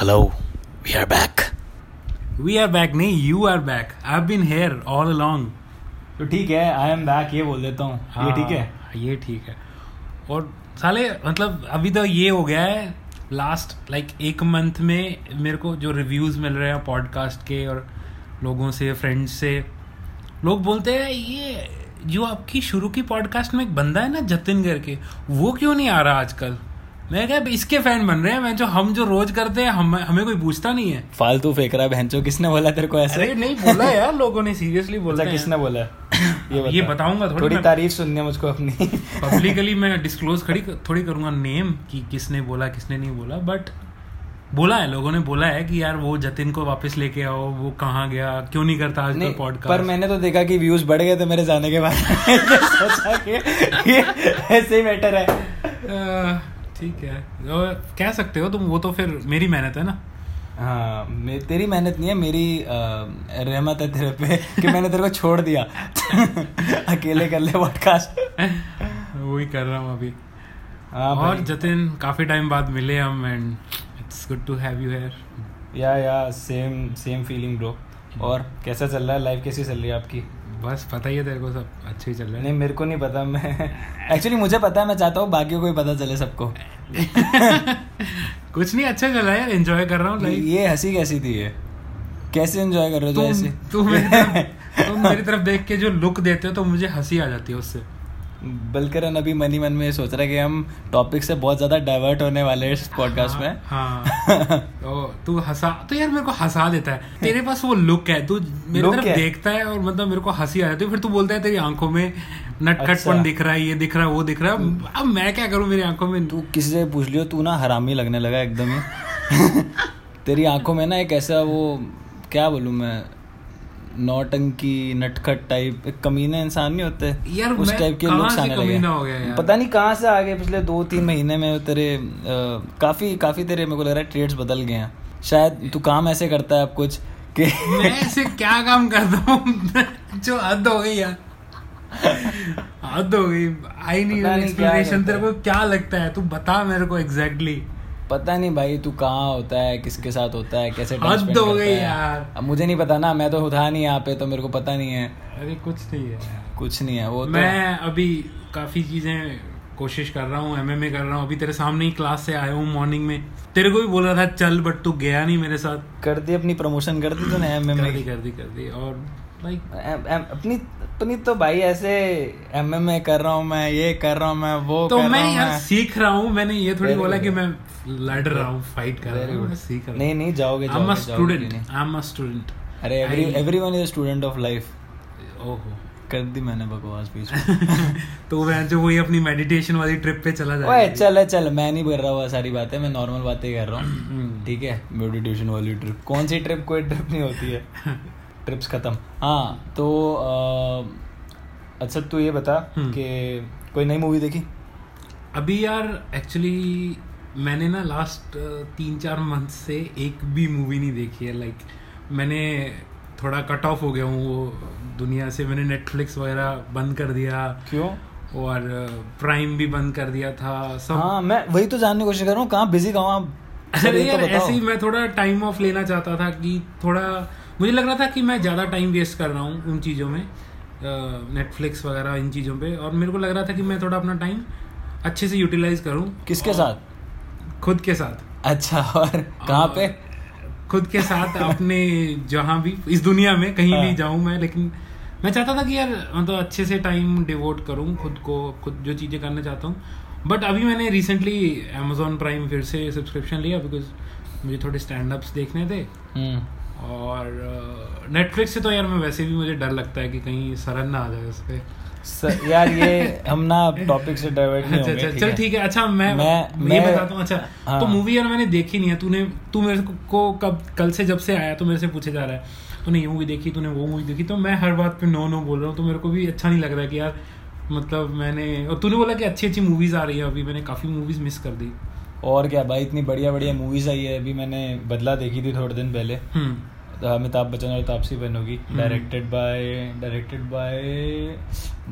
Hello, we are back. We are back नहीं you are back I been here all along तो ठीक है I am back ये बोल देता हूँ। हाँ, ये ठीक है? हाँ, ये ठीक है। और साले मतलब अभी तो ये हो गया है लास्ट लाइक like, एक मंथ में मेरे को जो रिव्यूज़ मिल रहे हैं पॉडकास्ट के और लोगों से फ्रेंड्स से लोग बोलते हैं ये जो आपकी शुरू की पॉडकास्ट में एक बंदा है ना जतिन करके वो क्यों नहीं आ रहा आजकल? मैं क्या इसके फ़ैन बन रहे हैं मैं जो हम जो रोज करते हैं हम हमें कोई पूछता नहीं है. फालतू फेंक रहा है बहनचो किसने बोला तेरे को ऐसे? अरे नहीं बोला यार लोगों ने सीरियसली बोला अच्छा किसने बोला ये बता। ये बताऊँगा थोड़ी थोड़ी तारीफ़ सुननी मुझको अपनी। पब्लिकली मैं डिस्क्लोज खड़ी थोड़ी करूँगा नेम कि किसने बोला किसने नहीं बोला बट बोला है लोगों ने बोला है कि यार वो जतिन को वापस लेके आओ वो कहाँ गया क्यों नहीं करता आजकल नहीं, पॉडकास्ट पर मैंने तो देखा कि व्यूज़ बढ़ गए थे मेरे जाने के बाद। सोचा कि ऐसे ही मैटर है। ठीक है। कह सकते हो तुम वो तो फिर मेरी मेहनत है ना? हाँ मे, तेरी मेहनत नहीं है मेरी रहमत है तेरे पे कि मैंने तेरे को छोड़ दिया। अकेले कर ले पॉडकास्ट वही कर रहा हूँ अभी। हाँ और जतिन काफ़ी टाइम बाद मिले हम and it's good to have you here yeah yeah same same feeling bro और कैसा चल रहा है? लाइफ कैसी चल रही है आपकी? बस पता ही है तेरे को सब अच्छे ही चल रहा है। नहीं मेरे को नहीं पता मैं एक्चुअली मुझे पता है मैं चाहता हूँ बाकी को ही पता चले सबको। कुछ नहीं अच्छा चल रहा है यार एंजॉय कर रहा हूँ ये हँसी कैसी थी ये? कैसे एंजॉय कर रहे हो जो ऐसे? तुम तुम मेरी तरफ़ देख के जो लुक देते हो तो मुझे हँसी आ जाती है उससे। बलकरन अभी मनी मन में ये सोच रहा है कि हम टॉपिक से बहुत ज़्यादा डाइवर्ट होने वाले हैं इस पॉडकास्ट में। हाँ। तो तू हंसा तो यार मेरे को हंसा देता है। तेरे पास वो लुक है तू मेरी तरफ़ है? देखता है और मतलब मेरे को हँसी आ जाती है फिर तू बोलता है तेरी आँखों में नटखटपन अच्छा। दिख रहा है ये दिख रहा है वो दिख रहा है। अब मैं क्या करूँ मेरी आँखों में? तू किसी से पूछ लियो तू ना हरामी लगने लगा एकदम ही। तेरी आँखों में ना एक ऐसा वो क्या बोलूँ मैं? नौटंकी नटखट टाइप एक कमीने इंसान नहीं होते। यार, उस टाइप के से आने लगे? पता नहीं कहाँ से आ गए पिछले दो तीन महीने में तेरे अ, काफ़ी काफ़ी तेरे मेरे को लग रहा है ट्रेड्स बदल गए हैं। शायद तू काम ऐसे करता है अब कुछ कि मैं ऐसे क्या काम करता हूँ? जो हद हो गई यार। हद हो गई। आई क्या एक्सप्लेनेशन तेरे को क्या लगता है? तू बता मेरे को एग्जैक्टली पता नहीं भाई तू कहाँ होता है किसके साथ होता है कैसे हद हो गई। यार। अब मुझे नहीं पता ना मैं तो उठा नहीं यहाँ पे तो मेरे को पता नहीं है। अरे कुछ नहीं है कुछ नहीं है वो तो मैं अभी काफ़ी चीज़ें कोशिश कर रहा हूँ एमएमए कर रहा हूँ। अभी तेरे सामने ही क्लास से आया हूँ मॉर्निंग में। तेरे को भी बोल रहा था चल बट तू गया नहीं मेरे साथ। कर दी अपनी प्रमोशन कर दी तूने एम कर दी कर दी कर दी। और लाइक अपनी अपनी तो भाई ऐसे एम एम ए कर रहा हूँ मैं ये कर रहा हूँ मैं वो तो कर मैं रहा हूँ यार मैं। सीख रहा हूँ मैंने ये थोड़ी बोला कि मैं लड़ रहा हूँ फाइट कर रहा हूँ. सीख रहा नहीं नहीं जाओगे आई एम जाओगे a student I am a student अरे everyone is student of life ओहो। कर दी मैंने बकवास बीच तो मैं जो वही अपनी मेडिटेशन वाली ट्रिप पे चला ओए जाएगा चल चल मैं नहीं कर रहा हुआ सारी बातें मैं नॉर्मल बातें कर रहा हूँ। ठीक है मेडिटेशन वाली ट्रिप कौन सी ट्रिप कोई ट्रिप नहीं होती है। ट्रिप्स खत्म। हाँ तो अच्छा तू ये बता हम्म। कि कोई नई मूवी देखी? अभी यार एक्चुअली मैंने ना लास्ट तीन चार मंथ से एक भी मूवी नहीं देखी है। लाइक मैंने थोड़ा कट ऑफ़ हो गया हूँ वो दुनिया से। मैंने नेटफ्लिक्स वगैरह बंद कर दिया। क्यों? और प्राइम भी बंद कर दिया था। सब हाँ मैं वही तो जानने की कोशिश कर रहा हूँ कहाँ बिज़ी कहाँ अरे ये तो ऐसे ही मैं थोड़ा टाइम ऑफ़ लेना चाहता था कि थोड़ा मुझे लग रहा था कि मैं ज़्यादा टाइम वेस्ट कर रहा हूँ उन चीज़ों में नेटफ्लिक्स वगैरह इन चीज़ों पे। और मेरे को लग रहा था कि मैं थोड़ा अपना टाइम अच्छे से यूटिलाइज करूँ। किसके साथ? खुद के साथ। अच्छा और कहाँ पे? खुद के साथ अपने जहाँ भी इस दुनिया में कहीं हाँ। भी जाऊँ मैं लेकिन मैं चाहता था कि यार मतलब अच्छे से टाइम डिवोट करूँ खुद को खुद जो चीज़ें करना चाहता हूँ। बट अभी मैंने रिसेंटली अमेजोन प्राइम फिर से सब्सक्रिप्शन लिया बिकॉज़ मुझे थोड़े स्टैंड अप्स देखने थे। हम्म। और नेटफ्लिक्स से तो यार मैं वैसे भी मुझे डर लगता है कि कहीं सरन ना आ जाए उस पर यार ये हम ना टॉपिक से डाइवर्ट नहीं अच्छा होंगे अच्छा चल ठीक है अच्छा मैं मैं- ये मैं- बताता हूँ अच्छा हाँ। तो मूवी यार मैंने देखी नहीं है तूने तू मेरे को- को कब कल से जब से आया तो मेरे से पूछे जा रहा है। तूने ये मूवी देखी तूने वो मूवी देखी तो मैं हर बात पे नो नो बोल रहा हूँ तो मेरे को भी अच्छा नहीं लग रहा है कि यार मतलब मैंने और तूने बोला कि अच्छी अच्छी मूवीज़ आ रही है अभी मैंने काफ़ी मूवीज़ मिस कर दी। और क्या भाई इतनी बढ़िया बढ़िया मूवीज़ आई है। अभी मैंने बदला देखी थी थोड़े दिन पहले। हम्म। अमिताभ बच्चन और तापसी पन्नू की हम्म। Directed by directed by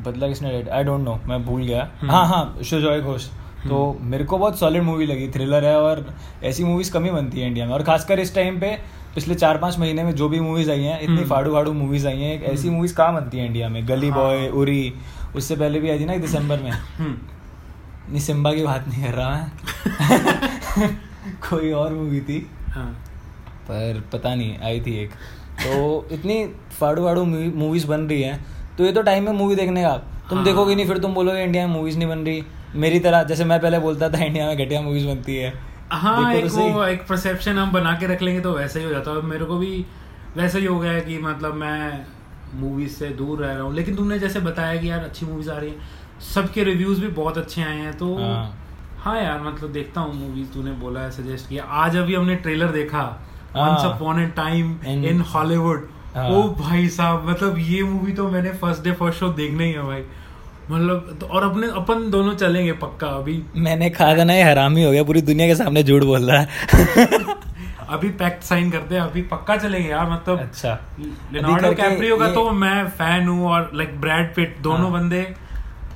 Badla किसने आई डोंट नो मैं भूल गया। हम्म। हाँ हाँ सुजॉय घोष। तो मेरे को बहुत सॉलिड मूवी लगी थ्रिलर है और ऐसी मूवीज़ कमी बनती है इंडिया में। और खासकर इस टाइम पे पिछले चार पाँच महीने में जो भी मूवीज़ आई हैं इतनी हम्म। फाड़ू फाड़ू मूवीज़ आई हैं। ऐसी मूवीज़ कहाँ बनती है इंडिया में? गली। बॉय उरी उससे पहले भी आई थी ना दिसंबर में। हम्म, नहीं सिम्बा की बात नहीं कर रहा मैं। कोई और मूवी थी। हाँ, पर पता नहीं आई थी एक। तो इतनी फाड़ू फाड़ू मूवीज़ बन रही हैं। तो ये तो टाइम है मूवी देखने का। तुम हाँ। देखोगे नहीं फिर तुम बोलोगे इंडिया में मूवीज़ नहीं बन रही। मेरी तरह जैसे मैं पहले बोलता था इंडिया में घटिया मूवीज़ बनती है। हाँ एक तो वो एक परसेप्शन हम बना के रख लेंगे तो वैसे ही हो जाता है। मेरे को भी वैसे ही हो गया है कि मतलब मैं मूवीज़ से दूर रह रहा हूँ। लेकिन तुमने जैसे बताया कि यार अच्छी मूवीज़ आ रही हैं। सबके रिव्यूज़ भी बहुत अच्छे आए हैं तो हाँ। हाँ यार मतलब देखता हूँ मूवीज़ तूने बोला है सजेस्ट किया आज अभी हमने ट्रेलर देखा हाँ। Once upon a time in Hollywood हाँ। ओ भाई साहब मतलब ये मूवी तो मैंने फ़र्स्ट डे फ़र्स्ट शो देखना ही है भाई मतलब तो और अपने अपन दोनों चलेंगे पक्का अभी मैंने कहा था ना ये हरामी हो गया पूरी दुनिया के सामने झूठ बोल रहा है अभी पैक्ट साइन करते हैं अभी पक्का चलेंगे यार मतलब अच्छा लियोनार्डो कैप्रियो का तो मैं फ़ैन हूँ और लाइक ब्रैड पिट दोनों हाँ। बंदे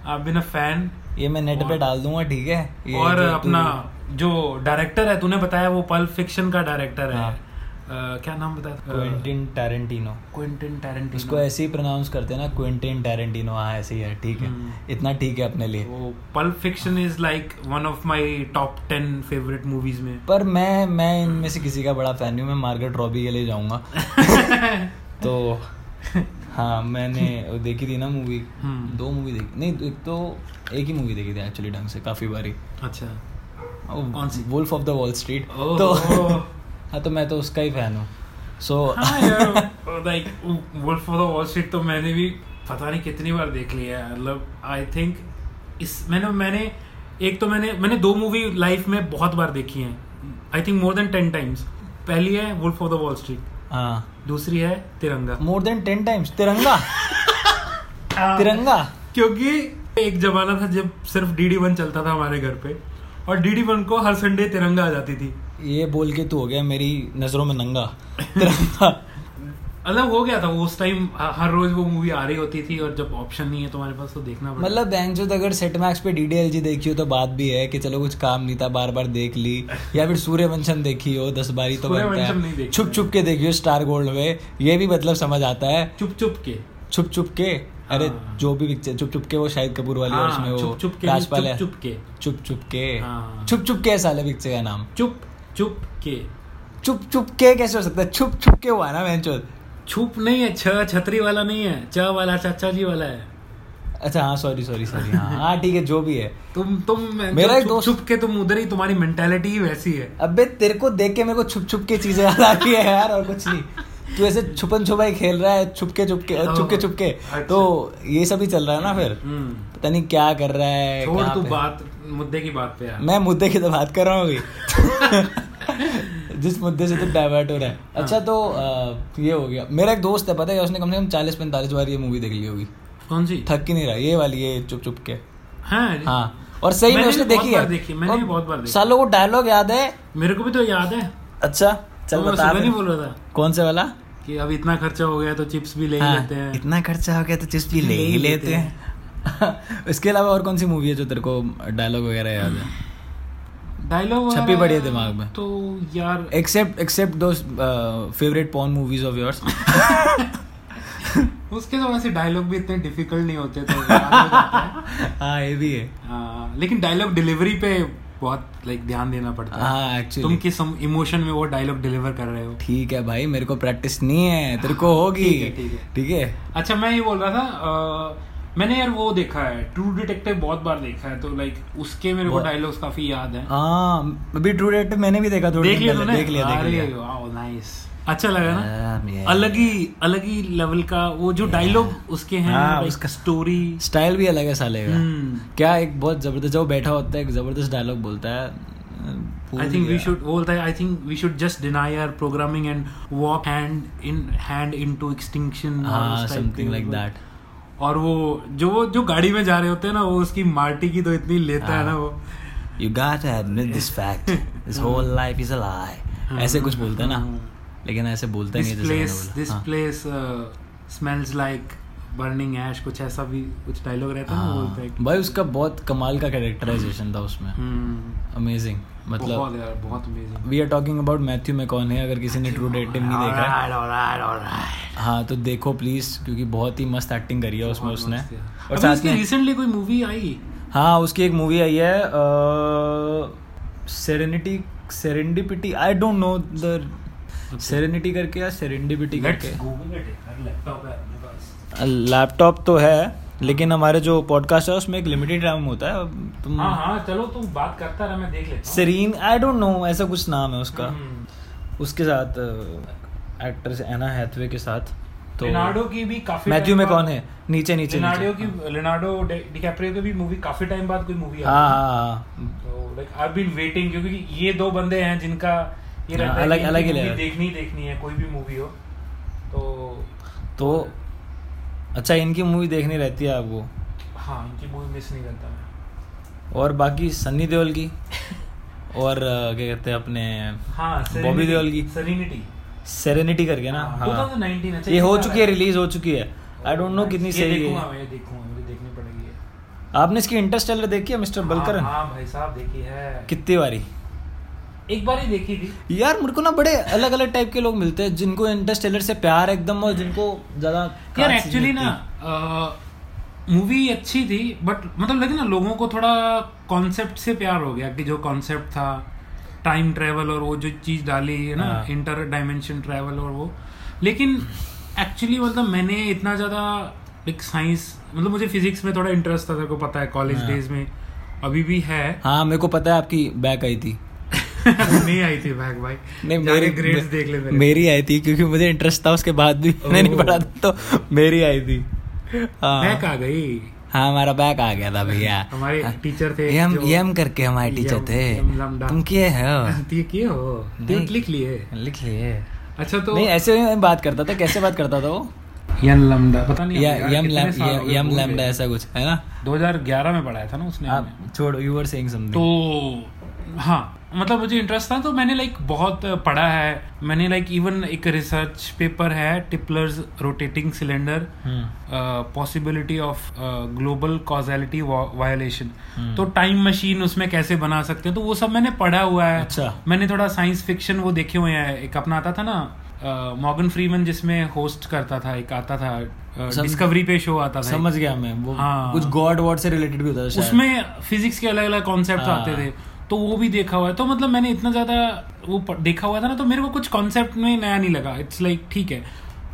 आई बिन अ फ़ैन ये मैं नेट पे डाल दूँगा ठीक है? ये और जो अपना जो डायरेक्टर है तूने बताया वो पल्प फिक्शन का डायरेक्टर है। हाँ। अ, क्या नाम बताया? क्विंटिन टैरेंटिनो क्विंटिन टैरेंटिनो उसको ऐसे ही प्रोनाउंस करते हैं ना क्विंटिन टैरेंटिनो हाँ ऐसे ही है ठीक है। हम्म। इतना ठीक है अपने लिए। वो pulp fiction is like one of my top ten favourite movies में। पर मैं मैं इनमें से किसी का बड़ा फ़ैन हूँ मैं मार्गरेट रॉबी के लिए जाऊँगा। तो हाँ मैंने देखी थी ना मूवी हम्म। दो मूवी देखी। नहीं एक तो एक ही मूवी देखी थी एक्चुअली ढंग से काफ़ी बारी। अच्छा। कौन सी? Wolf of the Wall Street तो हाँ तो मैं तो उसका ही फ़ैन हूँ। सो हाँ like Wolf of the Wall Street तो मैंने भी पता नहीं कितनी बार देख लिया है। मतलब आई थिंक इस मैंने मैंने एक तो मैंने मैंने दो मूवी लाइफ में बहुत बार देखी हैं। I think more than ten times पहली है Wolf of the Wall Street हाँ। दूसरी है तिरंगा। मोर देन टेन टाइम्स तिरंगा। तिरंगा। क्योंकि एक जमाना था जब सिर्फ़ डी डी वन चलता था हमारे घर पे और डी डी वन को हर संडे तिरंगा आ जाती थी। ये बोल के तू हो गया मेरी नज़रों में नंगा। तिरंगा। मतलब हो गया था वो उस टाइम हर रोज वो मूवी आ रही होती थी और जब ऑप्शन नहीं है तुम्हारे पास तो देखना पड़ता। मतलब बैंचो अगर सेट मैक्स पे डीडीएलजी देखी हो तो बात भी है कि चलो कुछ काम नहीं था बार बार देख ली। या फिर सूर्यवंशम देखी हो दस बारी तो बनता है। छुप छुप के देखी हो स्टार गोल्ड में। ये भी मतलब समझ आता है। चुप चुप के। छुप छुप के? अरे हाँ। जो भी पिक्चर चुप छुप के वो शाहिद कपूर वाली हाँ, उसमें वो चुप चुप के राजपाल चुप चुप के। चुप चुप के। हाँ। छुप छुप के है साले पिक्चर का नाम। चुप चुप के। चुप चुप के कैसे हो सकता है? छुप छुप के हुआ ना बेंचो छुप नहीं है छ छतरी वाला नहीं है च वाला चाचा जी वाला है। अच्छा हाँ सॉरी सॉरी सॉरी हाँ हाँ ठीक है जो भी है। तुम तुम मेरा एक दोस्त- छुप के तुम उधर ही तुम्हारी मेंटेलिटी ही वैसी है। अबे तेरे को देख के मेरे को छुप छुप के चीज़ें याद आ रही है यार और कुछ नहीं। तू ऐसे छुपन छुपाई खेल रहा है छुपके छुपके और छुपके छुपके अच्छा। तो ये सब ही चल रहा है ना फिर? हम्म। पता नहीं क्या कर रहा है छोड़ तू बात मुद्दे की बात पे यार मैं मुद्दे की तो बात कर रहा हूँ अभी। जिस मुद्दे से तू डाइवर्ट हो रहा है। हाँ। अच्छा तो ये हो गया। मेरा एक दोस्त है पता है उसने कम से कम चालीस पैंतालीस बार ये मूवी देख ली होगी। कौन सी? थक ही नहीं रहा ये वाली ये चुप चुप के। हाँ। हाँ और सही में उसने देखी है। देखी, मैंने भी बहुत बार देखी। सालों को डायलॉग याद है। मेरे को भी तो याद है। अच्छा चल तो बता नहीं बोल रहा था? कौन से वाला? कि अब इतना खर्चा हो गया तो चिप्स भी ले ही हाँ, लेते हैं। इतना खर्चा हो गया तो चिप्स भी ले ही लेते हैं। इसके अलावा और कौन सी मूवी है जो तेरे को डायलॉग वगैरह याद है? डायलॉग छपी पड़ी है दिमाग में। तो यार एक्सेप्ट एक्सेप्ट दो favourite porn movies of yours उसके तो वैसे डायलॉग भी इतने डिफ़िकल्ट नहीं होते तो हो ये भी है। हाँ, लेकिन डायलॉग डिलीवरी पे बहुत लाइक ध्यान देना पड़ता है। हाँ तुम किस इमोशन में वो डायलॉग डिलीवर कर रहे हो? ठीक है भाई मेरे को प्रैक्टिस नहीं है तेरे को होगी। ठीक है, ठीक है। अच्छा मैं ये बोल रहा था मैंने यार वो देखा है ट्रू डिटेक्टिव बहुत बार देखा है तो लाइक उसके मेरे को डायलॉग्स काफ़ी याद है। हाँ अभी ट्रू डेट मैंने भी देखा थोड़ी देख लिया तूने? देख लिया देख लिया। वाओ नाइस अच्छा लगा ना? अलग ही अलग ही लेवल का वो जो डायलॉग उसके हैं हाँ, उसका- स्टोरी स्टाइल भी अलग है साले का। हम्म। क्या एक बहुत ज़बरदस्त जब बैठा होता है एक ज़बरदस्त डायलॉग बोलता है आई थिंक वी। शुड बोलता है I think we should just deny our programming and walk hand in hand into extinction something like that और वो जो वो जो गाड़ी में जा रहे होते हैं ना वो उसकी मार्टी की तो इतनी लेता है ना हाँ। वो। You got admit this fact this whole life is a lie ऐसे कुछ बोलते हैं ना। लेकिन ऐसे बोलते दिस नहीं है प्लेस दिस हाँ। Place smells like burning ash कुछ ऐसा भी कुछ डायलॉग रहता है हाँ। बोलता है भाई उसका बहुत कमाल का कैरेक्टराइजेशन था उसमें। हम्म, अमेजिंग मतलब बहुत यार बहुत amazing we are talking about Matthew McConaughey है अगर किसी ने ट्रू डेटिंग नहीं देखा है। हाँ तो देखो प्लीज़ क्योंकि बहुत ही मस्त एक्टिंग करी है उसमें उसने। और साथ में रिसेंटली कोई मूवी आई? हाँ उसकी एक मूवी आई है serenity serendipity I don't know the serenity करके या सेरेंडिपिटी लेट्स करके। गूगल इट लैपटॉप है। लैपटॉप तो है लेकिन हमारे जो पॉडकास्ट है उसमें एक लिमिटेड टाइम होता है। तुम हाँ हाँ चलो तुम बात करता रहा मैं देख लेता हूँ। सेरीन आई डोंट नो ऐसा कुछ नाम है उसका। हम्म। उसके साथ एक्ट्रेस एना हैथवे के साथ तो लिनार्डो की भी काफ़ी मैथ्यू में कौन है नीचे नीचे लिनार्डो की लिनार्डो डिकैप्रियो की भी मूवी काफ़ी टाइम बाद कोई मूवी हाँ हाँ। हाँ तो लाइक आई बीन वेटिंग क्योंकि ये दो बंदे हैं जिनका ये हाँ, रहता है अलग- अलग ही। देखनी देखनी है कोई भी मूवी हो। तो तो अच्छा इनकी मूवी देखनी रहती है आपको? हाँ इनकी मूवी मिस नहीं करता मैं। और बाकी सन्नी देओल की? और क्या कहते हैं अपने हाँ बॉबी देओल की? सेरेनिटी सेरेनिटी करके ना? हाँ 2019 अच्छा ये हो चुकी है? रिलीज़ हो चुकी है। आई डोंट नो कितनी सही है। मैं देखूँगा मुझे देखनी पड़ेगी। आपने इसकी इंटरस्टेलर देखी है मिस्टर बलकरन? हाँ, हाँ भाई साहब देखी है। कितनी बारी? एक बार ही देखी थी। यार मेरे को ना बड़े अलग अलग टाइप के लोग मिलते हैं जिनको इंटरस्टेलर से प्यार एकदम और जिनको ज़्यादा यार एक्चुअली ना मूवी अच्छी थी बट मतलब लेकिन ना लोगों को थोड़ा कॉन्सेप्ट से प्यार हो गया कि जो कॉन्सेप्ट था टाइम ट्रेवल और वो जो चीज़ डाली है ना हाँ। इंटर डायमेंशन ट्रेवल और वो। लेकिन एक्चुअली मतलब मैंने इतना ज़्यादा एक साइंस मतलब मुझे फिजिक्स में थोड़ा इंटरेस्ट था तेरे को पता है कॉलेज हाँ। डेज़ में। अभी भी है। हाँ मेरे को पता है आपकी बैक आई थी। नहीं आई थी बैग भाई। नहीं मेरी ग्रेड्स देख ले मेरे। मेरी आई थी क्योंकि मुझे इंटरेस्ट था उसके बाद भी मैंने नहीं पढ़ा था तो मेरी आई थी। हाँ। बैक आ गई। हाँ हमारा बैक आ गया था भैया। हमारे टीचर थे यम जो- यम करके हमारे टीचर थे। तुम किए हो? तो ये किए हो? लिख लिए। लिख लिए। अच्छा तो नहीं ऐसे ही मैं बात करता था कैसे बात करता था वो? यन लम्डा। पता नहीं या, यम हो यम लैम्डा ऐसा कुछ है ना? 2011 में पढ़ाया था ना उसने छोड़ यू वर सेइंग समथिंग तो हाँ मतलब मुझे इंटरेस्ट था तो मैंने लाइक बहुत पढ़ा है मैंने लाइक इवन एक रिसर्च पेपर है Tipler's rotating cylinder. Possibility of global causality violation. तो टाइम मशीन उसमें कैसे बना सकते हैं तो वो सब मैंने पढ़ा हुआ है अच्छा। मैंने थोड़ा साइंस फिक्शन वो देखे हुए हैं एक अपना आता था ना मॉर्गन फ्रीमन जिसमें होस्ट करता था एक आता था डिस्कवरी पे शो आता था समझ गया मैं वो हाँ। कुछ गॉड वॉड से रिलेटेड भी होता था उसमें फिजिक्स के अलग अलग कॉन्सेप्ट। आते थे तो वो भी देखा हुआ है। तो मतलब मैंने इतना ज़्यादा वो देखा हुआ था ना तो मेरे को कुछ कॉन्सेप्ट में नया नहीं लगा। इट्स लाइक ठीक है।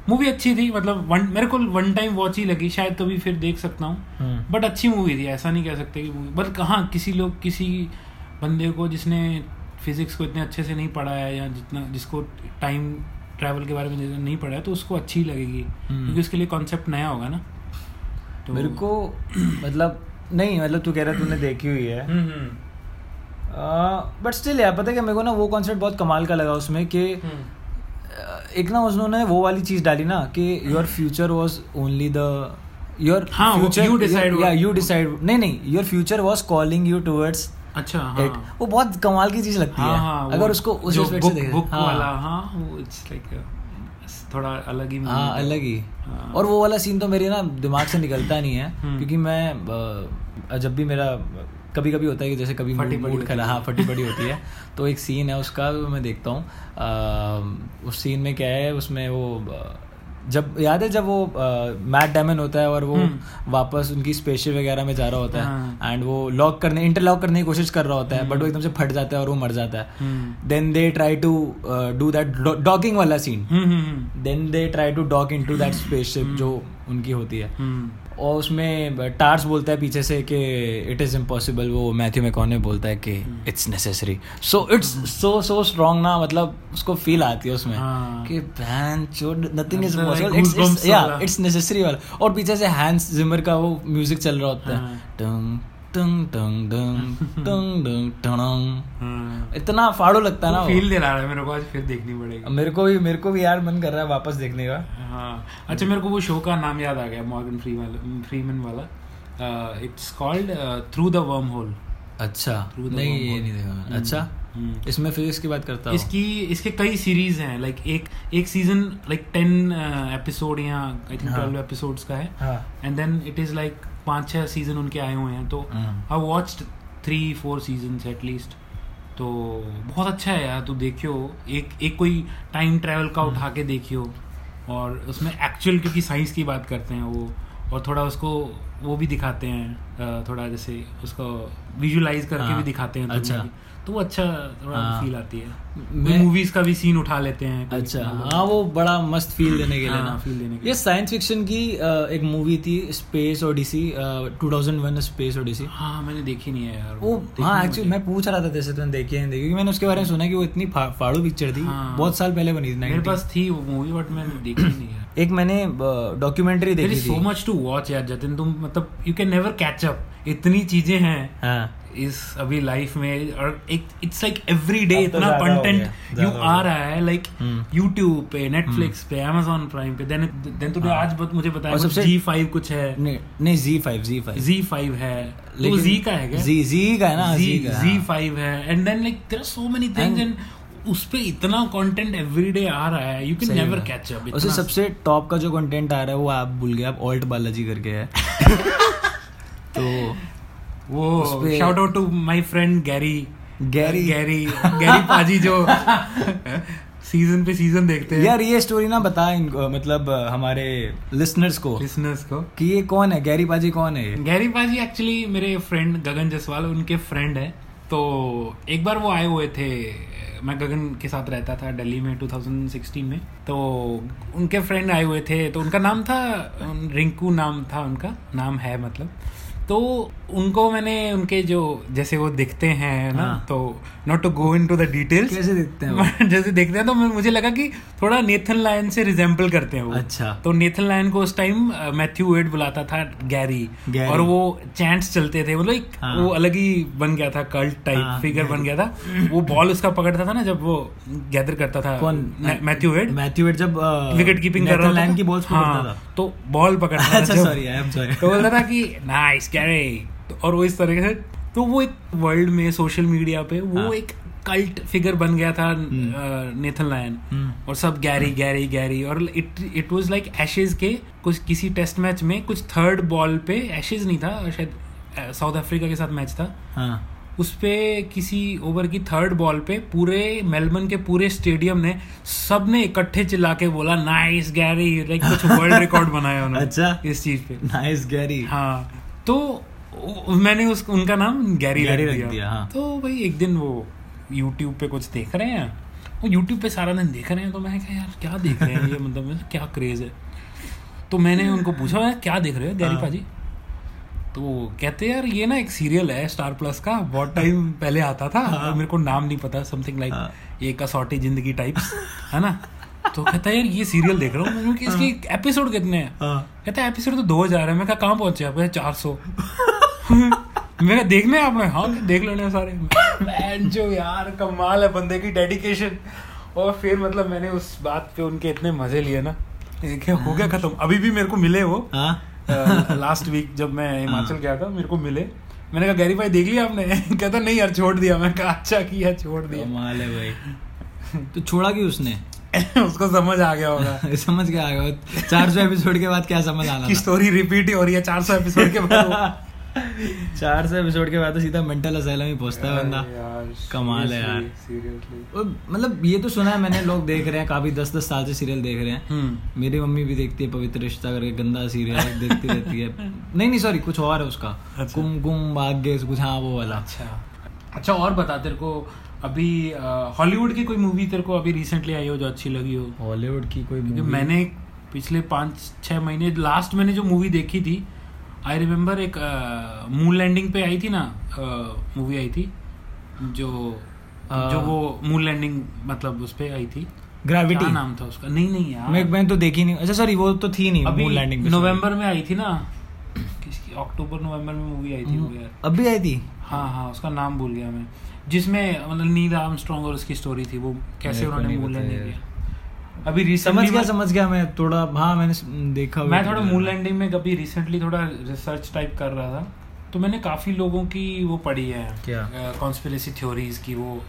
मूवी अच्छी थी मतलब वन मेरे को वन टाइम वॉच ही लगी। शायद कभी फिर देख सकता हूँ। हम्म। बट अच्छी मूवी थी ऐसा नहीं कह सकते कि मूवी बट हाँ किसी लोग किसी बंदे को जिसने फिजिक्स को इतने अच्छे से नहीं पढ़ा है या जितना जिसको टाइम ट्रैवल के बारे में जितना नहीं पढ़ा है तो उसको अच्छी लगेगी। हम्म। क्योंकि उसके लिए कॉन्सेप्ट नया होगा ना। तो मेरे को मतलब नहीं मतलब तू कह रहा तूने देखी हुई है। हम्म, हम्म, बट स्टिल यार पता है क्या मेरे को ना वो कॉन्सेप्ट बहुत कमाल का लगा उसमें कि हम्म। एक ना उन्होंने वो वाली चीज़ डाली ना कि your future was only the your हाँ, फ्यूचर you decide या यू डिसाइड नहीं नहीं your future was calling you towards अच्छा हाँ वो बहुत कमाल की चीज़ लगती हाँ है हाँ अगर उसको उस जो एस्पेक्ट से देखें book हाँ। वाला हाँ वो इट्स लाइक थोड़ा अलग ही हाँ अलग ही हाँ। और वो वाला सीन तो मेरे ना दिमाग से निकलता नहीं है हम्म। क्योंकि मैं जब भी मेरा कभी कभी होता है कि जैसे कभी फटी मूड खरा हाँ। फटी पड़ी होती है। तो एक सीन है उसका मैं देखता हूँ। उस सीन में क्या है उसमें वो जब याद है जब वो मैट डैमन होता है और वो हम्म। वापस उनकी स्पेसशिप वगैरह में जा रहा होता है हाँ। एंड वो लॉक करने इंटरलॉक करने की कोशिश कर रहा होता है बट वो एकदम से फट जाता है और वो मर जाता है। हम्म। Then they try to do that docking वाला scene hmm hmm, then they try to dock into that spaceship जो उनकी होती है। हम्म। और उसमें टार्स बोलता है पीछे से कि इट इज़ इम्पॉसिबल वो मैथ्यू मैकॉने बोलता है कि it's necessary so it's so so strong ना मतलब उसको फील आती है उसमें हाँ। कि बहन चोट nothing is possible it's yeah it's necessary वाला। और पीछे से हैंस जिमर का वो म्यूज़िक चल रहा होता है। हाँ। टंग टंग टंग। टंग टंग टंग इतना फाड़ो लगता है ना फील दिला रहा है मेरे को आज फिर देखनी पड़ेगी। मेरे को भी मेरे को भी यार मन कर रहा है वापस देखने का। हाँ। अच्छा मेरे को वो शो का नाम याद आ गया मॉर्गन फ्री वाला। फ्रीमैन वाला it's called through the wormhole अच्छा नहीं ये नहीं देखा। हम्म। अच्छा? हम्म। इसमें फिजिक्स की बात करता हूँ। इसकी इसके कई सीरीज़ हैं लाइक एक एक सीज़न लाइक टेन एपिसोड या आई थिंक। ट्वेल्व एपिसोड्स का हाँ। And then it is like पाँच छः सीज़न उनके आए हुए हैं तो हम्म। I watch three four season at least तो बहुत अच्छा है यार तू देखियो एक एक कोई टाइम ट्रेवल का उठा के देखियो और उसमें एक्चुअल क्योंकि साइंस की बात करते हैं वो और थोड़ा उसको वो भी दिखाते हैं थोड़ा जैसे उसको विजुलाइज करके हाँ, भी दिखाते हैं अच्छा। तो वो अच्छा थोड़ा हाँ। फील आती है। मैं- मूवीज़ का भी सीन उठा लेते हैं अच्छा मतलब- हाँ वो बड़ा मस्त फील देने के लिए हाँ, ना। feel देने के ये साइंस फिक्शन की एक मूवी थी स्पेस ओडिसी 2001 स्पेस ओडिसी हाँ मैंने देखी नहीं है यार वो हाँ एक्चुअली मैं पूछ रहा था जैसे तुमने देखी है देखी? मैंने उसके बारे में सुना कि वो इतनी फाड़ू पिक्चर थी। हाँ। बहुत साल पहले बनी थी मेरे पास थी वो मूवी बट मैंने देखी नहीं है। एक मैंने डॉक्यूमेंट्री देखी is so much to watch यार जतिन तुम मतलब you can never catch up इतनी चीज़ें हैं। हाँ। इस अभी लाइफ में और एक इट्स लाइक एवरी डे तो इतना कंटेंट यू आ रहा है लाइक हम्म। यूट्यूब पे नेटफ्लिक्स पे amazon प्राइम पे देन देन तूने आज बत, मुझे बताया सबसे- जी फाइव कुछ है। नहीं Zee five Zee five Zee five है। तो जी का है क्या? जी जी का है ना? जी जी हाँ। फाइव है। And then like there are so many things and उस पे इतना कंटेंट एवरी डे आ रहा है you can never catch up उससे सबसे टॉप का जो कंटेंट आ रहा है वो आप भूल गए आप ऑल्ट बालाजी करके है। तो वो shout out to my friend Gary Gary Gary Gary paaji जो सीज़न पे सीज़न देखते हैं। यार ये स्टोरी ना बता इनको मतलब हमारे लिसनर्स को लिसनर्स को। कि ये कौन है? गैरी बाजी कौन है गैरी पाजी एक्चुअली मेरे फ्रेंड गगन जसवाल उनके फ्रेंड है। तो एक बार वो आए हुए थे मैं गगन के साथ रहता था दिल्ली में 2016 में। तो उनके फ्रेंड आए हुए थे तो उनका नाम था रिंकू नाम था उनका नाम है मतलब। तो उनको मैंने उनके जो जैसे वो दिखते हैं ना हाँ। तो not to go into the details कैसे दिखते हैं जैसे देखते हैं तो मुझे लगा कि थोड़ा नेथन लायन से रिजेंबल करते हैं वो। अच्छा। तो नेथन लायन को उस टाइम मैथ्यू वेड बुलाता था गैरी गैरी। और वो चैंट्स चलते थे मतलब एक हाँ। वो अलग ही बन गया था कल्ट टाइप हाँ, फिगर बन गया था। वो बॉल उसका पकड़ता था ना जब वो गैदर करता था। कौन? मैथ्यू वेड मैथ्यू वेड जब विकेट कीपिंग कर रहा था। की बॉल्स पकड़ता था। तो बॉल पकड़ता था अच्छा तो बोलता था कि नाइस गैरी और वो इस तरह से तो वो एक वर्ल्ड में सोशल मीडिया पे वो हाँ। एक कल्ट फिगर बन गया था नेथन लायन हम्म। और सब गैरी गैरी गैरी और it it was like Ashes के कुछ किसी टेस्ट मैच में कुछ थर्ड बॉल पे एशेज नहीं था शायद साउथ अफ्रीका के साथ मैच था। हाँ। उस पे किसी ओवर की थर्ड बॉल पे पूरे मेलबर्न के पूरे स्टेडियम ने सबने इकट्ठे चिल्ला के बोला नाइस गैरी लाइक कुछ वर्ल्ड रिकॉर्ड बनाया उन्होंने अच्छा। इस चीज़ पे। नाइस गैरी हाँ। तो मैंने उस उनका नाम गैरी गैरी रख दिया, दिया, हाँ। तो भाई एक दिन वो यूट्यूब पे कुछ देख रहे हैं वो यूट्यूब पे सारा दिन देख रहे हैं तो मैं कहा यार क्या देख रहे हैं ये मतलब क्या क्रेज है तो मैंने उनको पूछा क्या देख रहे हो गैरी हाँ। पाजी तो कहते यार ये ना एक सीरियल है स्टार प्लस का बहुत टाइम पहले आता था हाँ। मेरे को नाम नहीं पता समथिंग लाइक हाँ। ये कसौटी ज़िंदगी टाइप्स है ना तो कहता है यार ये सीरियल देख रहा हूँ मैंने इसके एपिसोड कितने हैं? हाँ। कहता है एपिसोड तो दो हज़ार है। मैं कहा कहाँ पहुँचे आप? चार सौ. मैं देखने हैं? आपने हाँ देख लेने सारे। जो यार कमाल है बंदे की डेडिकेशन और फिर मतलब मैंने उस बात पे उनके इतने मज़े लिए ना हो गया खत्म। अभी भी मेरे को मिले वो। हाँ। लास्ट वीक जब मैं हिमाचल गया था मेरे को मिले। मैंने कहा गैरी भाई देख लिया आपने? कहता नहीं यार छोड़ दिया। मैं कहा अच्छा किया छोड़ दिया। कमाल है भाई। तो छोड़ा क्यों उसने? उसको समझ आ गया होगा। समझ गया चार सौ एपिसोड के बाद क्या समझ आना स्टोरी रिपीट ही हो रही है चार सौ एपिसोड के बाद। चार सौ एपिसोड के बाद तो सीधा मेंटल असाइलम ही पहुँचता है बंदा। कमाल है यार। मतलब ये तो सुना है मैंने लोग देख रहे हैं काफ़ी दस दस साल से सीरियल देख रहे हैं। हम्म। मेरी मम्मी भी देखती है पवित्र रिश्ता करके गंदा सीरियल देखती रहती है। नहीं नहीं सॉरी कुछ और है उसका। अच्छा। कुम कुम भाग्य कुछ हाँ वो वाला। अच्छा। अच्छा और बता तेरे को अभी हॉलीवुड की कोई मूवी तेरे को अभी रिसेंटली आई हो जो अच्छी लगी हो? हॉलीवुड की कोई movie- मैंने पिछले पाँच छः महीने लास्ट मैंने जो मूवी देखी थी आई रिमेम्बर एक मून लैंडिंग पे आई थी ना मूवी आई थी जो अ, जो वो मून लैंडिंग मतलब उस पर आई थी। ग्रेविटी नाम था उसका? नहीं नहीं यार। मैं मैंने तो देखी नहीं। अच्छा सॉरी वो तो थी नहीं मून लैंडिंग नवंबर में आई थी ना। किसकी? अक्टूबर नवंबर में मूवी आई थी वो यार। अभी आई थी? हाँ हाँ उसका नाम भूल गया मैं। जिसमें मतलब नील आर्मस्ट्रॉन्ग और उसकी स्टोरी थी वो कैसे उन्होंने पता लैंडिंग किया। अभी समझ गया समझ गया मैं थोड़ा हाँ मैंने देखा मैं थोड़ा मून लैंडिंग में कभी रिसेंटली थोड़ा रिसर्च टाइप कर रहा था तो मैंने काफ़ी लोगों की वो पढ़ी है। क्या? कॉन्स्पिरेसी थ्योरीज की वो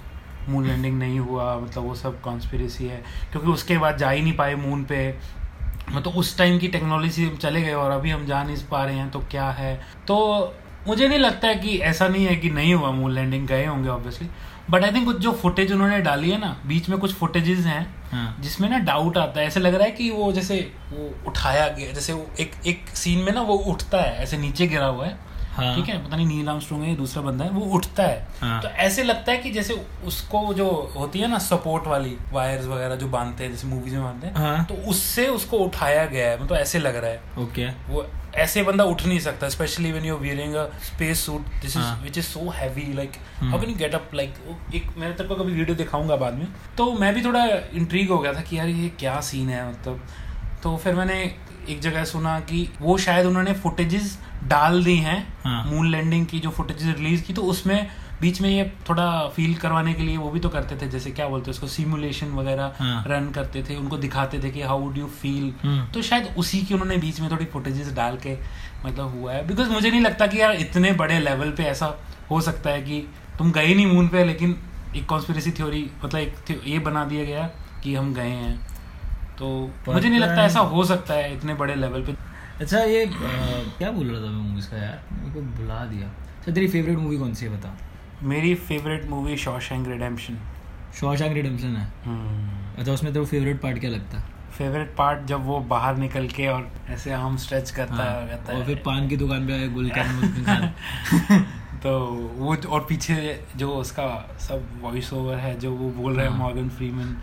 मून लैंडिंग नहीं हुआ मतलब वो सब कॉन्स्पिरेसी है क्योंकि उसके बाद जा ही नहीं पाए मून पे। मतलब उस टाइम की टेक्नोलॉजी से हम चले गए और अभी हम जा नहीं पा रहे हैं तो क्या है? तो मुझे नहीं लगता है कि ऐसा नहीं है कि नहीं हुआ मून लैंडिंग गए होंगे ऑब्वियसली बट आई थिंक कुछ जो फुटेज उन्होंने डाली है ना बीच में कुछ फुटेजेस हैं हाँ। जिसमें ना डाउट आता है। ऐसे लग रहा है कि वो जैसे वो उठाया गया जैसे वो एक एक सीन में ना वो उठता है ऐसे नीचे गिरा हुआ है। हाँ। ठीक है पता नहीं नील आर्मस्ट्रॉन्ग है दूसरा बंदा है वो उठता है। हाँ। तो ऐसे लगता है कि जैसे उसको जो होती है ना सपोर्ट वाली वायर्स वगैरह जो बांधते हैं जैसे मूवीज़ में बांधते हैं हाँ। तो उससे उसको उठाया गया है। मतलब ऐसे लग रहा है। ओके। वो ऐसे बंदा उठ नहीं सकता specially when you are wearing a space suit this is. Which is so heavy like. How can you get up like एक मैं तेरे को कभी वीडियो दिखाऊँगा बाद में। तो मैं भी थोड़ा इंट्रीग हो गया था कि यार ये क्या सीन है मतलब तो फिर मैंने एक जगह सुना कि वो शायद उन्होंने फुटेजेस डाल दी हैं हाँ। मून लैंडिंग की जो फुटेजेस रिलीज़ की तो उसमें बीच में ये थोड़ा फील करवाने के लिए वो भी तो करते थे जैसे क्या बोलते हैं उसको सिमुलेशन वगैरह हाँ। रन करते थे उनको दिखाते थे कि हाउ वुड यू फील। तो शायद उसी की उन्होंने बीच में थोड़ी फुटेजेस डाल के मतलब हुआ है बिकॉज़ मुझे नहीं लगता कि यार इतने बड़े लेवल पे ऐसा हो सकता है कि तुम गए नहीं मून पे लेकिन एक कॉन्स्पिरेसी थ्योरी मतलब एक ये बना दिया गया कि हम गए हैं तो मुझे नहीं लगता ऐसा हो सकता है इतने बड़े लेवल पे। अच्छा ये क्या बोल रहा था मैं मूवीज़ का यार? मेरे को बुला दिया। अच्छा तेरी फेवरेट मूवी कौन सी है बता? मेरी favourite movie Shawshank Redemption Shawshank Redemption है? अच्छा उसमें तेरे को फेवरेट पार्ट क्या लगता? है फेवरेट पार्ट जब वो बाहर निकल के और ऐसे हम स्ट्रेच करता है हाँ, कहता और है। फिर पान की दुकान पे आए गुलकंद तो वो और पीछे जो उसका सब वॉइस ओवर है जो वो बोल रहे हाँ। मॉर्गन फ्रीमैन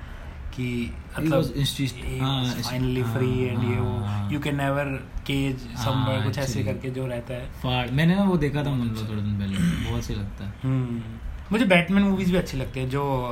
कि इस- फाइनली फ्री एंड ये वो। You can never cage somewhere कुछ ऐसे करके जो रहता है। मैंने ना वो देखा था मतलब थोड़े दिन पहले। बहुत सही लगता है। हम्म। मुझे बैटमैन मूवीज़ भी अच्छी लगती है जो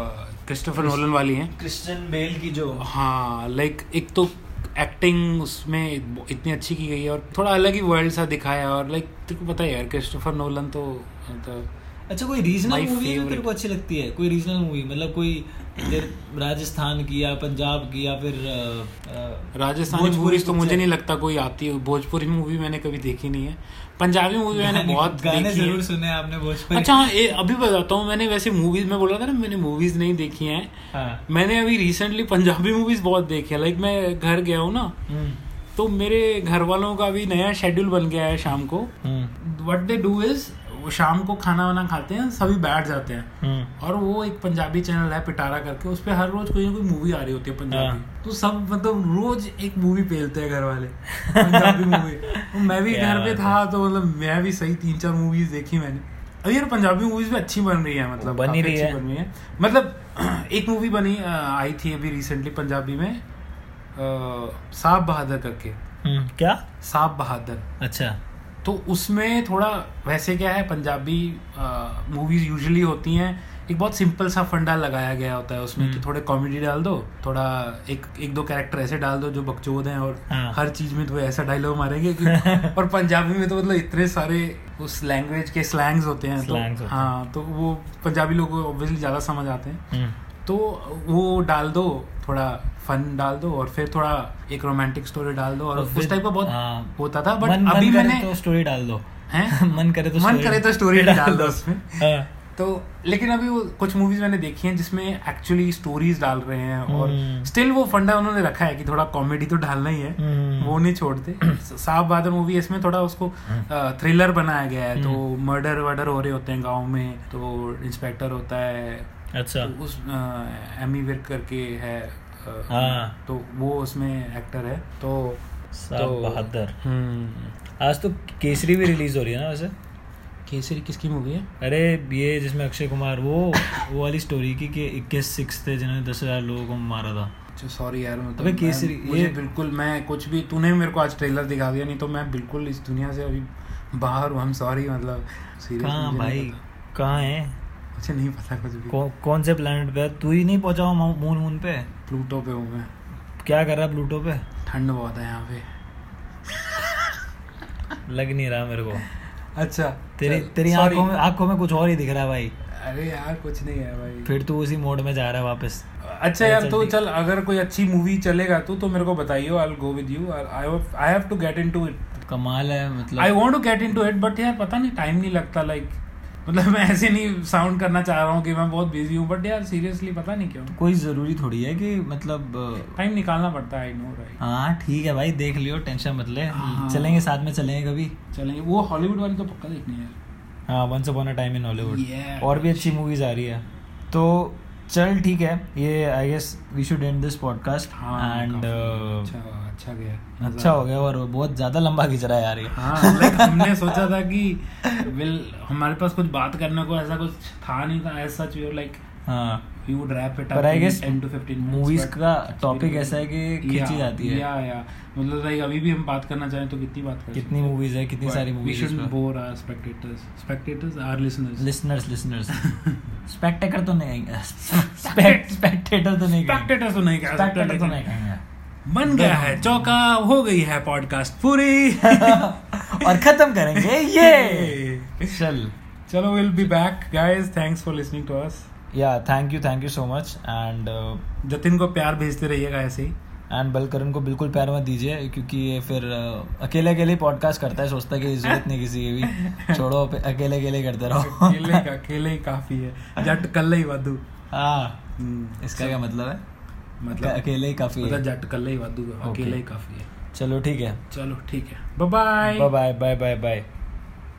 क्रिस्टोफर नोलन वाली हैं। क्रिश्चियन बेल की जो हाँ लाइक एक तो एक्टिंग उसमें इतनी अच्छी की गई है और थोड़ा अलग ही वर्ल्ड सा दिखाया और लाइक तेरे को पता है यार क्रिस्टोफर नोलन तो मतलब अच्छा कोई रीजनल मूवी जो तेरे को अच्छी लगती है? कोई रीजनल मूवी मतलब कोई राजस्थान की या पंजाब की या फिर राजस्थानी मूवीज़ तो मुझे नहीं लगता कोई आती हो। भोजपुरी मूवी मैंने कभी देखी नहीं है। पंजाबी मूवी मैंने बहुत गाने देखी ज़रूर सुने आपने भोजपुरी। अच्छा हाँ ए, अभी बताता हूँ मैंने वैसे मूवीज़ में बोला था ना मैंने मूवीज़ नहीं देखी हैं। हाँ। मैंने अभी रिसेंटली पंजाबी मूवीज़ बहुत देखी है। लाइक मैं घर गया हूँ ना हम्म, तो मेरे घर वालों का भी नया शेड्यूल बन गया है शाम को। वट दे डू इज़ वो शाम को खाना वाना खाते हैं सभी बैठ जाते हैं। हम्म। और वो एक पंजाबी चैनल है पिटारा करके उस पर हर रोज कोई ना कोई मूवी आ रही होती है पंजाबी। हाँ। तो सब मतलब रोज एक मूवी पेलते हैं घर वाले पंजाबी मूवी तो मैं भी घर पे था तो मतलब मैं भी सही तीन चार मूवीज़ देखी मैंने। अभी यार पंजाबी मूवीज़ भी अच्छी बन रही है मतलब बन रही है। बन रही है। मतलब एक मूवी बनी आई थी अभी रिसेंटली पंजाबी में साहब बहादुर करके। हम्म, क्या? साहब बहादुर। अच्छा। तो उसमें थोड़ा वैसे क्या है पंजाबी मूवीज़ यूजुअली होती हैं एक बहुत सिंपल सा फंडा लगाया गया होता है उसमें कि हम्म। थोड़े कॉमेडी डाल दो थोड़ा एक एक दो कैरेक्टर ऐसे डाल दो जो बकचोद हैं और हाँ। हर चीज़ में तो ऐसा डायलॉग मारेंगे और पंजाबी में तो मतलब इतने सारे उस लैंग्वेज के स्लैंग्स होते हैं तो Slangs होते हैं। तो वो पंजाबी लोग को ऑब्वियसली ज़्यादा समझ आते हैं हम्म, तो वो डाल दो थोड़ा फन डाल दो और फिर थोड़ा एक रोमांटिक स्टोरी डाल दो और उस टाइप का बहुत हाँ। होता था बट मन- अभी करे मैंने तो स्टोरी डाल दो। हैं? मन करे तो मन करे तो स्टोरी डाल दो उसमें। हाँ, तो लेकिन अभी वो कुछ मूवीज़ मैंने देखी हैं जिसमें एक्चुअली स्टोरीज डाल रहे हैं और हम्म। स्टिल वो फंडा उन्होंने रखा है कि थोड़ा कॉमेडी तो डालना ही है। हम्म। वो नहीं छोड़ते। साफ़ बहादुर मूवी इसमें थोड़ा उसको थ्रिलर बनाया गया है। तो हम्म। मर्डर वर्डर हो रहे होते हैं गाँव में तो इंस्पेक्टर होता है। अच्छा। तो उस एमी विर्क करके है। हाँ। तो वो उसमें एक्टर है तो तो- बहादुर। हम्म। आज तो केसरी भी रिलीज़ हो रही है ना वैसे? केसरी किसकी मूवी है? अरे ये जिसमें अक्षय कुमार वो वो वाली स्टोरी की कि इक्कीस सिक्स थे जिन्होंने दस हज़ार लोगों को मारा था। सॉरी यार मतलब अबे केसरी, ये- बिल्कुल मैं कुछ भी तूने मेरे को आज ट्रेलर दिखा दिया नहीं तो मैं बिल्कुल इस दुनिया से अभी बाहर हूँ हम सॉरी मतलब कहाँ भाई? कहाँ है? मुझे नहीं पता कुछ भी। कौ, कौन से प्लेनेट पे तू ही नहीं पहुँचा हुआ मून मून पे? प्लूटो पे हूँ मैं। क्या कर रहा है प्लूटो पे? ठंड बहुत है यहाँ पे। लग नहीं रहा मेरे को। अच्छा तेरी तेरी आँखों में आँखों में कुछ और ही दिख रहा है भाई। अरे यार कुछ नहीं है भाई। फिर तू उसी मोड में जा रहा है वापस। अच्छा यार तो चल अगर कोई अच्छी मूवी चलेगा तू तो मेरे को बताइयो I go with you I I have to get into it कमाल है मतलब। I want to get into it but यार पता नहीं टाइम नहीं लगता लाइक मतलब मैं ऐसे नहीं साउंड करना चाह रहा हूँ कि मैं बहुत बिज़ी हूँ बट यार सीरियसली पता नहीं क्यों। कोई ज़रूरी थोड़ी है कि मतलब टाइम निकालना पड़ता है आई नो राइट हाँ ठीक है भाई देख लियो टेंशन मत ले। हाँ। चलेंगे साथ में चलेंगे कभी। चलेंगे। वो हॉलीवुड वाली तो पक्का देखनी है। हाँ once upon a time in Hollywood और भी अच्छी मूवीज़ आ रही है। तो चल ठीक है. ये I guess we should end this podcast and अच्छा अच्छा गया. अच्छा हो गया और बहुत ज़्यादा लंबा खिंच रहा है यार ये. हाँ लाइक हमने सोचा था कि विल हमारे पास कुछ बात करने को ऐसा कुछ था नहीं था ऐसा सच वी लाइक हाँ. वी वुड रैप इट पर I guess 10 to 15 minutes movies का टॉपिक ऐसा है कि खींची जाती है। या या मतलब लाइक अभी भी हम बात करना चाहें तो कितनी बात कर कितनी है? कितनी सारी तो नहीं स्पेक्टेटर तो नहीं स्पेक्टेटर्स तो नहीं कह तो नहीं कहेंगे। बन गया है चौका हो गई है पॉडकास्ट पूरी। और खत्म करेंगे ये। चल। चलो will be back guys thanks for listening to us yeah thank you thank you so much and Jatin को प्यार भेजते रहिएगा ऐसे ही। एंड बलकरण को बिल्कुल प्यार मत दीजिए क्योंकि ये फिर अ, अकेले अकेले पॉडकास्ट करता है सोचता है कि ज़रूरत नहीं किसी की भी। छोड़ो अकेले अकेले करते रहो। अकेले का अकेले ही काफ़ी है। जट कल ही वादू। हाँ। हम्म, इसका क्या मतलब है? मतलब अकेले ही काफ़ी मतलब है। जट कल ही वादू अकेले ही काफ़ी है। चलो ठीक है। चलो ठीक है। Bye bye bye bye bye